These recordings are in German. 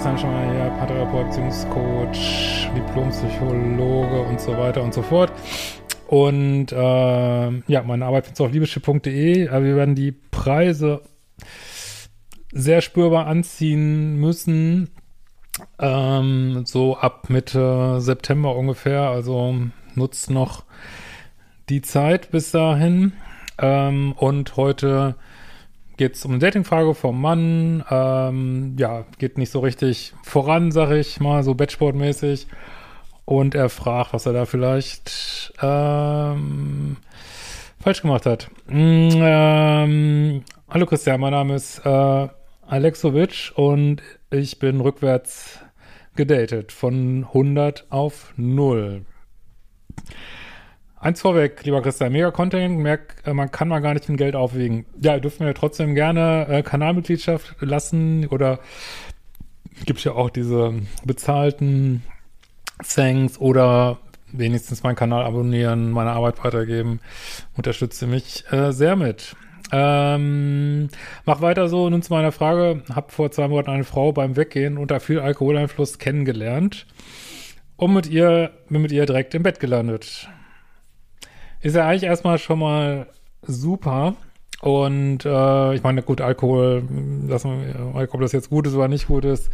Christian Schmeier Beziehungscoach, Diplompsychologe und so weiter und so fort. Und äh, ja, meine Arbeit findest du auf liebeschiff.de. Aber wir werden die Preise sehr spürbar anziehen müssen. Ähm, so ab Mitte September ungefähr. Also nutzt noch die Zeit bis dahin. Ähm, und heute geht es um eine Datingfrage vom Mann. Ähm, ja, geht nicht so richtig voran, sag ich mal, so Batchboard-mäßig. Und er fragt, was er da vielleicht ähm, falsch gemacht hat. Mm, ähm, hallo Christian, mein Name ist äh, Alexovic und ich bin rückwärts gedatet von 100 auf 0. Eins vorweg, lieber Christian, mega Content, merk, äh, man kann mal gar nicht mit Geld aufwiegen. Ja, ihr dürft mir trotzdem gerne äh, Kanalmitgliedschaft lassen oder gibt ja auch diese bezahlten Thanks oder wenigstens meinen Kanal abonnieren, meine Arbeit weitergeben. Unterstütze mich äh, sehr mit. Ähm, mach weiter so. Nun zu meiner Frage. Hab vor zwei Monaten eine Frau beim Weggehen unter viel Alkoholeinfluss kennengelernt und mit ihr, bin mit ihr direkt im Bett gelandet. Ist ja eigentlich erstmal schon mal super. Und äh, ich meine, gut, Alkohol, lassen wir, ob das jetzt gut ist oder nicht gut ist,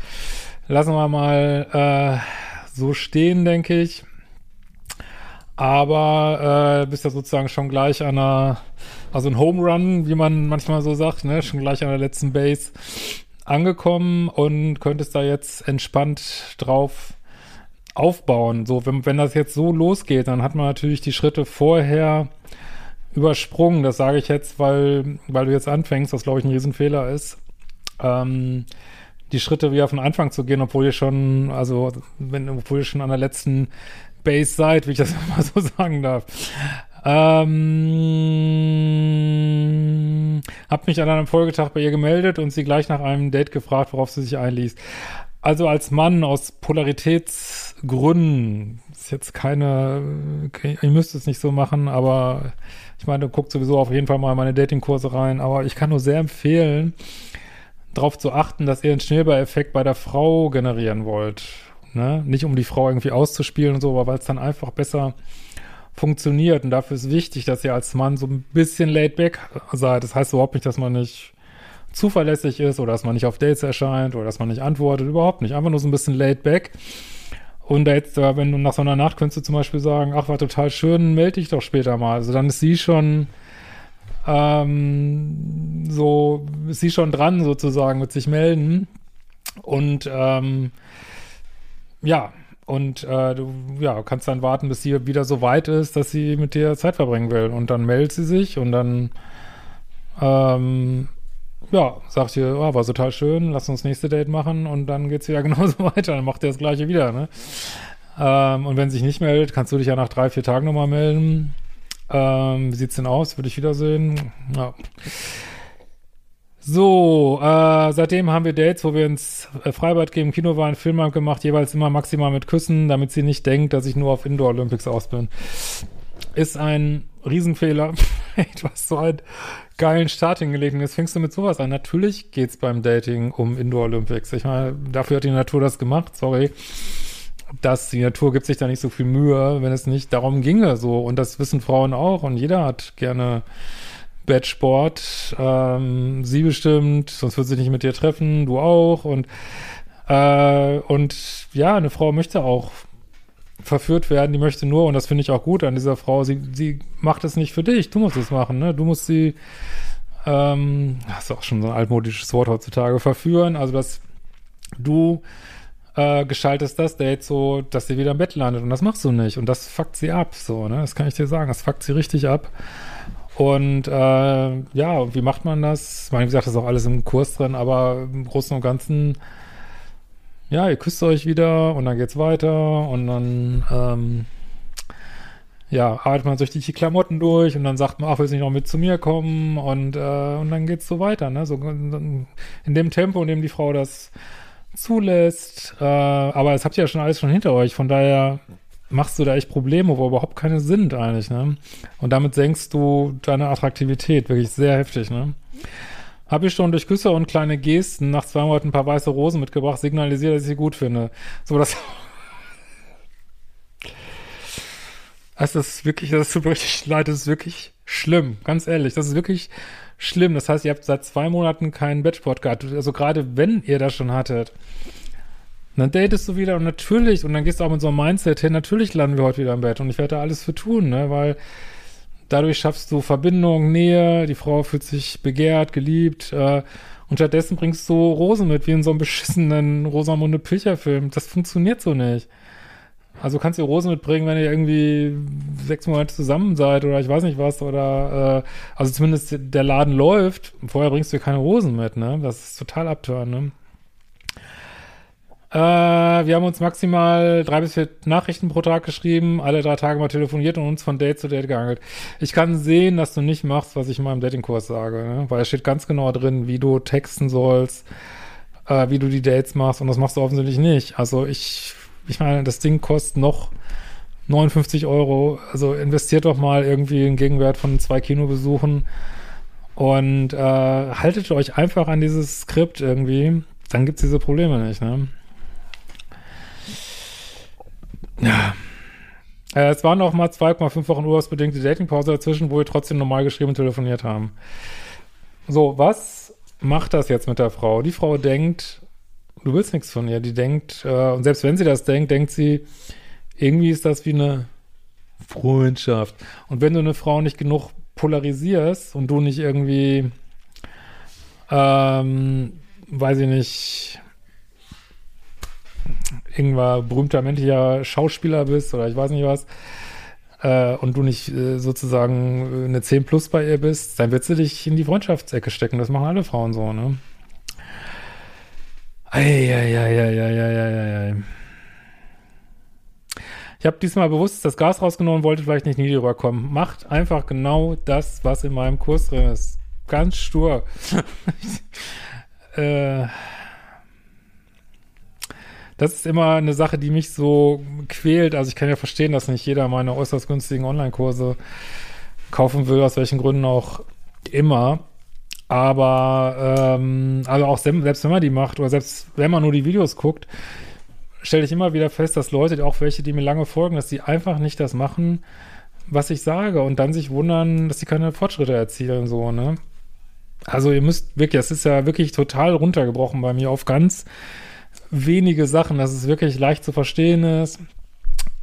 lassen wir mal äh, so stehen, denke ich. Aber äh, bist ja sozusagen schon gleich an einer, also ein Home Run, wie man manchmal so sagt, ne, schon gleich an der letzten Base angekommen und könntest da jetzt entspannt drauf aufbauen. So, wenn, wenn das jetzt so losgeht, dann hat man natürlich die Schritte vorher übersprungen. Das sage ich jetzt, weil, weil du jetzt anfängst, was glaube ich ein Riesenfehler ist. Ähm, die Schritte wieder von Anfang zu gehen, obwohl ihr schon, also wenn, obwohl ihr schon an der letzten Base seid, wie ich das mal so sagen darf. Ähm, hab mich an einem Folgetag bei ihr gemeldet und sie gleich nach einem Date gefragt, worauf sie sich einließ. Also als Mann aus Polaritätsgründen ist jetzt keine, ich müsste es nicht so machen, aber ich meine, guckt sowieso auf jeden Fall mal meine Datingkurse rein, aber ich kann nur sehr empfehlen, darauf zu achten, dass ihr einen Schneeball-Effekt bei der Frau generieren wollt. Ne? Nicht um die Frau irgendwie auszuspielen und so, aber weil es dann einfach besser funktioniert. Und dafür ist wichtig, dass ihr als Mann so ein bisschen laid back seid. Das heißt überhaupt nicht, dass man nicht zuverlässig ist oder dass man nicht auf Dates erscheint oder dass man nicht antwortet, überhaupt nicht. Einfach nur so ein bisschen laid back. Und jetzt, wenn du nach so einer Nacht könntest du zum Beispiel sagen, ach, war total schön, melde dich doch später mal. Also dann ist sie schon ähm, so, ist sie schon dran sozusagen mit sich melden. Und ähm, ja, und äh, du ja, kannst dann warten, bis sie wieder so weit ist, dass sie mit dir Zeit verbringen will. Und dann meldet sie sich und dann ähm, ja, sagt ihr, oh, war total schön, lass uns das nächste Date machen und dann geht's wieder genauso weiter, dann macht ihr das gleiche wieder, ne? Ähm, und wenn sich nicht meldet, kannst du dich ja nach drei, vier Tagen nochmal melden. Ähm, wie sieht's denn aus? Würde ich wiedersehen? Ja. So, äh, seitdem haben wir Dates, wo wir ins äh, Freibad gehen, Kino waren, Film haben gemacht, jeweils immer maximal mit Küssen, damit sie nicht denkt, dass ich nur auf Indoor Olympics aus bin. Ist ein Riesenfehler. du hast so ein geilen Start hingelegt und jetzt fängst du mit sowas an. Natürlich geht's beim Dating um Indoor Olympics. Ich meine, dafür hat die Natur das gemacht, sorry. Dass die Natur gibt sich da nicht so viel Mühe, wenn es nicht darum ginge, so. Und das wissen Frauen auch und jeder hat gerne Bettsport. Ähm, sie bestimmt, sonst würde sie nicht mit dir treffen, du auch und äh, und ja, eine Frau möchte auch verführt werden, die möchte nur, und das finde ich auch gut an dieser Frau, sie, sie macht es nicht für dich, du musst es machen, ne? Du musst sie, ähm, das ist auch schon so ein altmodisches Wort heutzutage, verführen, also dass du äh, gestaltest das Date so, dass sie wieder im Bett landet und das machst du nicht und das fuckt sie ab, so, ne? Das kann ich dir sagen, das fuckt sie richtig ab. Und äh, ja, wie macht man das? Ich meine, wie gesagt, das ist auch alles im Kurs drin, aber im Großen und Ganzen ja, ihr küsst euch wieder und dann geht's weiter und dann, ähm, ja, arbeitet man durch die Klamotten durch und dann sagt man, ach, willst du nicht noch mit zu mir kommen? Und, äh, und dann geht's so weiter, ne, so in dem Tempo, in dem die Frau das zulässt, äh, aber das habt ihr ja schon alles schon hinter euch, von daher machst du da echt Probleme, wo überhaupt keine sind eigentlich, ne, und damit senkst du deine Attraktivität wirklich sehr heftig, ne. Habe ich schon durch Küsse und kleine Gesten nach zwei Monaten ein paar weiße Rosen mitgebracht, signalisiert, dass ich sie gut finde. So, das. Das ist wirklich, das tut mir leid, das ist wirklich schlimm, ganz ehrlich. Das ist wirklich schlimm. Das heißt, ihr habt seit zwei Monaten keinen Bettsport gehabt. Also, gerade wenn ihr das schon hattet, dann datest du wieder und natürlich, und dann gehst du auch mit so einem Mindset hin, natürlich landen wir heute wieder im Bett und ich werde da alles für tun, ne, weil dadurch schaffst du Verbindung, Nähe, die Frau fühlt sich begehrt, geliebt, äh, und stattdessen bringst du Rosen mit, wie in so einem beschissenen Rosamunde Pilcher-Film. Das funktioniert so nicht. Also kannst du Rosen mitbringen, wenn ihr irgendwie sechs Monate zusammen seid oder ich weiß nicht was oder äh, also zumindest der Laden läuft. Vorher bringst du keine Rosen mit, ne? Das ist total abtören, ne? Äh, wir haben uns maximal drei bis vier Nachrichten pro Tag geschrieben, alle drei Tage mal telefoniert und uns von Date zu Date geangelt. Ich kann sehen, dass du nicht machst, was ich in meinem Datingkurs sage, ne? weil es steht ganz genau drin, wie du texten sollst, äh, wie du die Dates machst und das machst du offensichtlich nicht. Also ich, ich meine, das Ding kostet noch 59 Euro, also investiert doch mal irgendwie einen Gegenwert von zwei Kinobesuchen und äh, haltet euch einfach an dieses Skript irgendwie, dann gibt's diese Probleme nicht, ne? Ja. Äh, es waren auch mal 2,5 Wochen urlaubsbedingte Datingpause dazwischen, wo wir trotzdem normal geschrieben und telefoniert haben. So, was macht das jetzt mit der Frau? Die Frau denkt, du willst nichts von ihr. Die denkt, äh, und selbst wenn sie das denkt, denkt sie, irgendwie ist das wie eine Freundschaft. Und wenn du eine Frau nicht genug polarisierst und du nicht irgendwie, ähm, weiß ich nicht, irgendwann berühmter männlicher Schauspieler bist oder ich weiß nicht was, äh, und du nicht äh, sozusagen eine 10 plus bei ihr bist, dann wird sie dich in die Freundschaftsecke stecken. Das machen alle Frauen so, ne? Eieieiei. Ich habe diesmal bewusst das Gas rausgenommen, wollte vielleicht nicht nie rüberkommen. Macht einfach genau das, was in meinem Kurs drin ist. Ganz stur. äh, das ist immer eine Sache, die mich so quält. Also ich kann ja verstehen, dass nicht jeder meine äußerst günstigen Online-Kurse kaufen will, aus welchen Gründen auch immer. Aber ähm, also auch selbst wenn man die macht oder selbst wenn man nur die Videos guckt, stelle ich immer wieder fest, dass Leute, auch welche, die mir lange folgen, dass die einfach nicht das machen, was ich sage und dann sich wundern, dass sie keine Fortschritte erzielen, so, ne? Also ihr müsst wirklich, das ist ja wirklich total runtergebrochen bei mir auf ganz wenige Sachen, dass es wirklich leicht zu verstehen ist.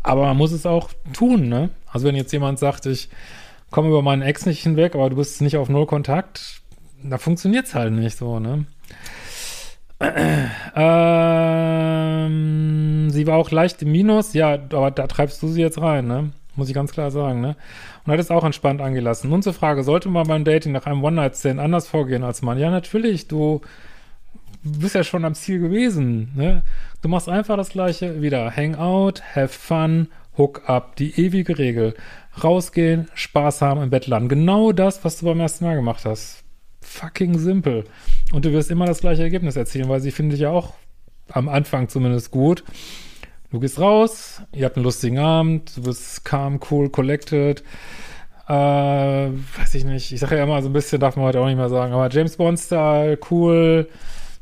Aber man muss es auch tun, ne? Also wenn jetzt jemand sagt, ich komme über meinen Ex nicht hinweg, aber du bist nicht auf Null Kontakt, da funktioniert es halt nicht so, ne? Ähm, sie war auch leicht im Minus, ja, aber da treibst du sie jetzt rein, ne? Muss ich ganz klar sagen, ne? Und hat es auch entspannt angelassen. Nun zur Frage, sollte man beim Dating nach einem One-Night-Stand anders vorgehen als Mann? Ja, natürlich, du du bist ja schon am Ziel gewesen. Ne? Du machst einfach das gleiche wieder. Hangout, have fun, hook up. Die ewige Regel. Rausgehen, Spaß haben, im Bett landen. Genau das, was du beim ersten Mal gemacht hast. Fucking simpel. Und du wirst immer das gleiche Ergebnis erzielen, weil sie finde ich ja auch am Anfang zumindest gut. Du gehst raus, ihr habt einen lustigen Abend, du bist calm, cool, collected. Äh, weiß ich nicht, ich sage ja immer so ein bisschen, darf man heute auch nicht mehr sagen, aber James Bond-Style, cool,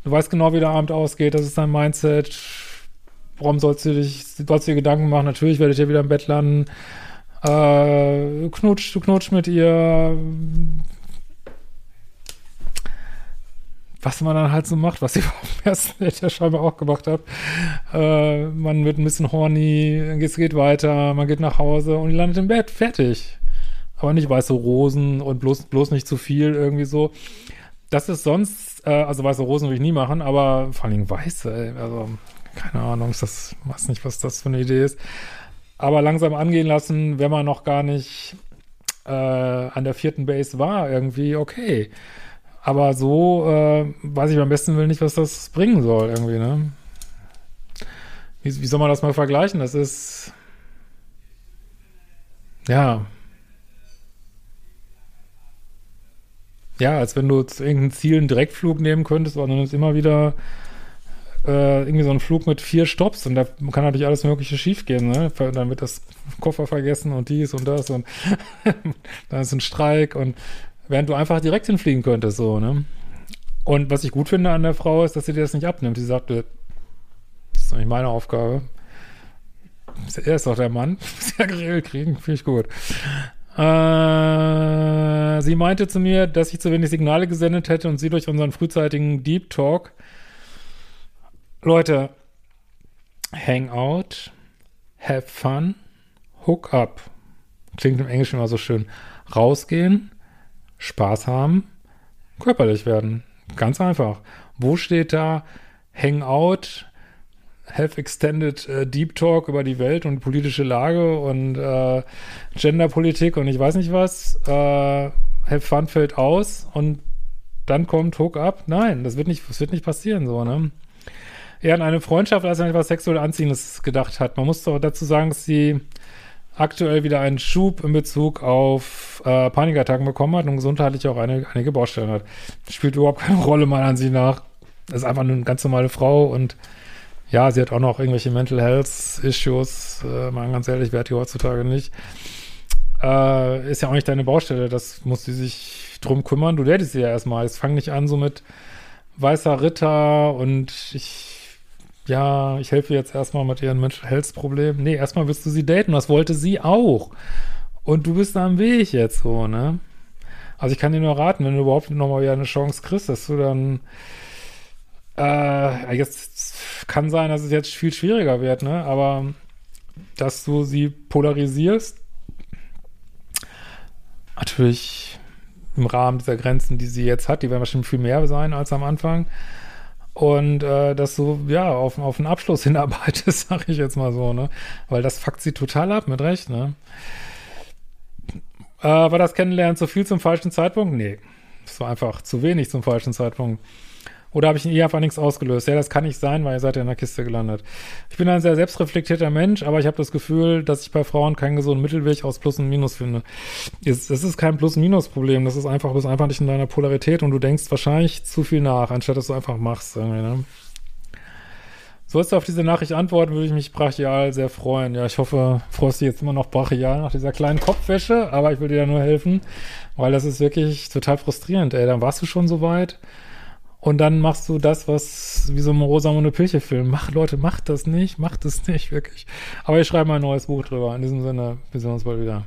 Du weißt genau, wie der Abend ausgeht, das ist dein Mindset. Warum sollst du dich, sollst du dir Gedanken machen? Natürlich werde ich ja wieder im Bett landen. Äh, knutsch, du knutsch mit ihr. Was man dann halt so macht, was ich dem ersten Date ja scheinbar auch gemacht habe. Äh, man wird ein bisschen horny, es geht weiter, man geht nach Hause und landet im Bett, fertig. Aber nicht weiße Rosen und bloß, bloß nicht zu viel irgendwie so. Das ist sonst, äh, also weiße Rosen würde ich nie machen, aber vor allem weiße, ey, also keine Ahnung, ist das, weiß nicht, was das für eine Idee ist. Aber langsam angehen lassen, wenn man noch gar nicht äh, an der vierten Base war, irgendwie okay. Aber so äh, weiß ich am besten will nicht, was das bringen soll, irgendwie, ne? Wie, wie soll man das mal vergleichen? Das ist ja, Ja, als wenn du zu irgendeinem Ziel einen Direktflug nehmen könntest, dann ist immer wieder äh, irgendwie so ein Flug mit vier Stops und da kann natürlich alles Mögliche schiefgehen, ne? Dann wird das Koffer vergessen und dies und das und dann ist ein Streik und während du einfach direkt hinfliegen könntest, so, ne? Und was ich gut finde an der Frau ist, dass sie dir das nicht abnimmt. Sie sagte, das ist doch nicht meine Aufgabe. Er ist doch der Mann. Muss ja geregelt kriegen. Finde ich gut. Äh, sie meinte zu mir, dass ich zu wenig Signale gesendet hätte und sie durch unseren frühzeitigen Deep Talk. Leute, Hangout, have fun, hook up. Klingt im Englischen immer so schön. Rausgehen, Spaß haben, körperlich werden. Ganz einfach. Wo steht da Hangout, have extended uh, Deep Talk über die Welt und politische Lage und uh, Genderpolitik und ich weiß nicht was. Uh, have Fun fällt aus und dann kommt Hook Up. Nein, das wird nicht, das wird nicht passieren, so, ne? Er an eine Freundschaft als an etwas sexuell Anziehendes gedacht hat. Man muss doch dazu sagen, dass sie aktuell wieder einen Schub in Bezug auf äh, Panikattacken bekommen hat und gesundheitlich auch eine, einige Baustellen hat. Spielt überhaupt keine Rolle, meiner Ansicht nach. Das ist einfach eine ganz normale Frau und ja, sie hat auch noch irgendwelche Mental Health Issues. Äh, mal ganz ehrlich, wer hat die heutzutage nicht? Äh, ist ja auch nicht deine Baustelle. Das muss sie sich drum kümmern. Du datest sie ja erstmal. Jetzt fang nicht an so mit weißer Ritter und ich, ja, ich helfe jetzt erstmal mit ihren Mental Health Problemen. Nee, erstmal willst du sie daten. Das wollte sie auch. Und du bist da am Weg jetzt so, ne? Also ich kann dir nur raten, wenn du überhaupt nochmal wieder eine Chance kriegst, dass du dann äh, jetzt kann sein, dass es jetzt viel schwieriger wird, ne? Aber dass du sie polarisierst, natürlich im Rahmen dieser Grenzen, die sie jetzt hat, die werden wahrscheinlich viel mehr sein als am Anfang. Und äh, dass du ja auf, auf einen Abschluss hinarbeitest, sag ich jetzt mal so, ne? Weil das fuckt sie total ab, mit Recht, ne? Äh, war das Kennenlernen zu viel zum falschen Zeitpunkt? Nee. Das war einfach zu wenig zum falschen Zeitpunkt. Oder habe ich in ihr einfach nichts ausgelöst? Ja, das kann nicht sein, weil ihr seid ja in der Kiste gelandet. Ich bin ein sehr selbstreflektierter Mensch, aber ich habe das Gefühl, dass ich bei Frauen keinen gesunden Mittelweg aus Plus und Minus finde. Es, ist kein Plus-Minus-Problem, das ist einfach, du bist einfach nicht in deiner Polarität und du denkst wahrscheinlich zu viel nach, anstatt dass du einfach machst. Irgendwie, ne? Sollst du auf diese Nachricht antworten, würde ich mich brachial sehr freuen. Ja, ich hoffe, freust du jetzt immer noch brachial nach dieser kleinen Kopfwäsche, aber ich will dir ja nur helfen, weil das ist wirklich total frustrierend, ey. Dann warst du schon so weit und dann machst du das, was wie so ein Rosamunde Pilche-Film. Mach, Leute, macht das nicht, macht das nicht, wirklich. Aber ich schreibe mal ein neues Buch drüber. In diesem Sinne, wir sehen uns bald wieder.